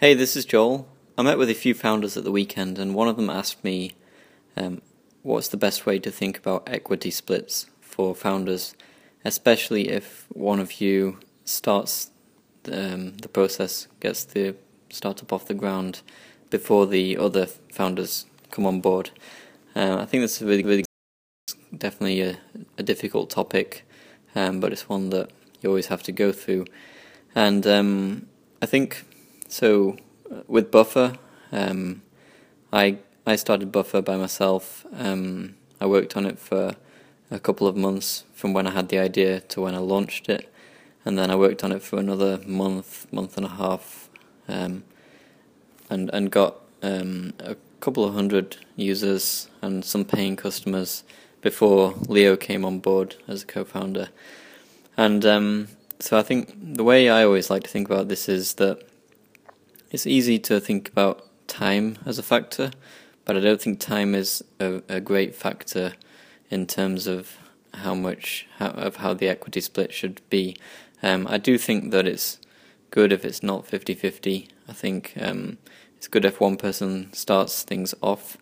Hey, this is Joel. I met with a few founders at the weekend, and one of them asked me um, what's the best way to think about equity splits for founders, especially if one of you starts um, the process, gets the startup off the ground before the other founders come on board. Uh, I think that's a really, really definitely a, a difficult topic, um, but it's one that you always have to go through. And um, I think so uh, with Buffer, um, I I started Buffer by myself. Um, I worked on it for a couple of months from when I had the idea to when I launched it, and then I worked on it for another month, month and a half, um, and and got um, a couple of hundred users and some paying customers before Leo came on board as a co-founder, and um, so I think the way I always like to think about this is that it's easy to think about time as a factor, but I don't think time is a, a great factor in terms of how much how, of how the equity split should be. Um, I do think that it's good if it's not 50-50. I think um, it's good if one person starts things off,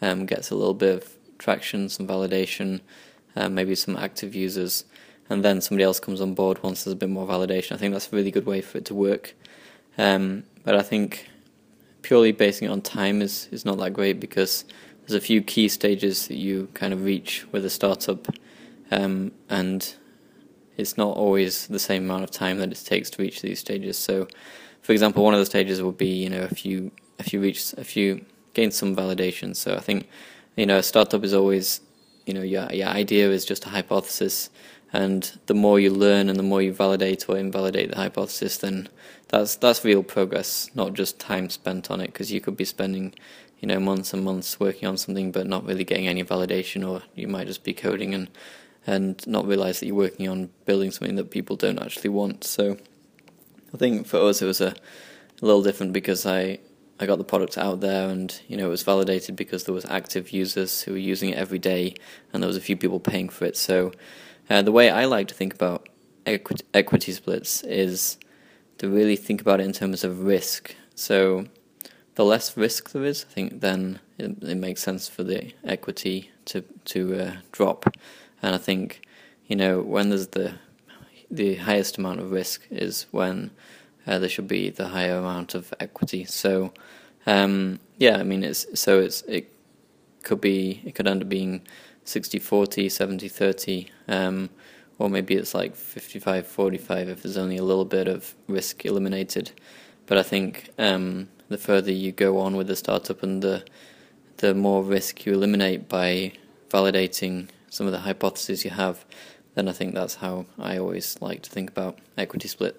um, gets a little bit of traction, some validation, uh, maybe some active users, and then somebody else comes on board once there's a bit more validation. I think that's a really good way for it to work. Um, but I think purely basing it on time is, is not that great because there's a few key stages that you kind of reach with a startup, um, and it's not always the same amount of time that it takes to reach these stages. So, for example, one of the stages would be you know if you if you reach if you gain some validation. So I think you know a startup is always you know your your idea is just a hypothesis and the more you learn and the more you validate or invalidate the hypothesis, then that's that's real progress, not just time spent on it. Because you could be spending, you know, months and months working on something, but not really getting any validation, or you might just be coding and and not realize that you're working on building something that people don't actually want. So, I think for us it was a, a little different because I I got the product out there and you know it was validated because there was active users who were using it every day and there was a few people paying for it. So uh, the way I like to think about equity, equity splits is to really think about it in terms of risk. So the less risk there is, I think, then it, it makes sense for the equity to to uh, drop. And I think, you know, when there's the the highest amount of risk is when uh, there should be the higher amount of equity. So, um, yeah, I mean, it's so it's it could be it could end up being 60 40, 70 30, um, or maybe it's like 55 45 if there's only a little bit of risk eliminated. But I think um, the further you go on with the startup and the the more risk you eliminate by validating some of the hypotheses you have, then I think that's how I always like to think about equity split.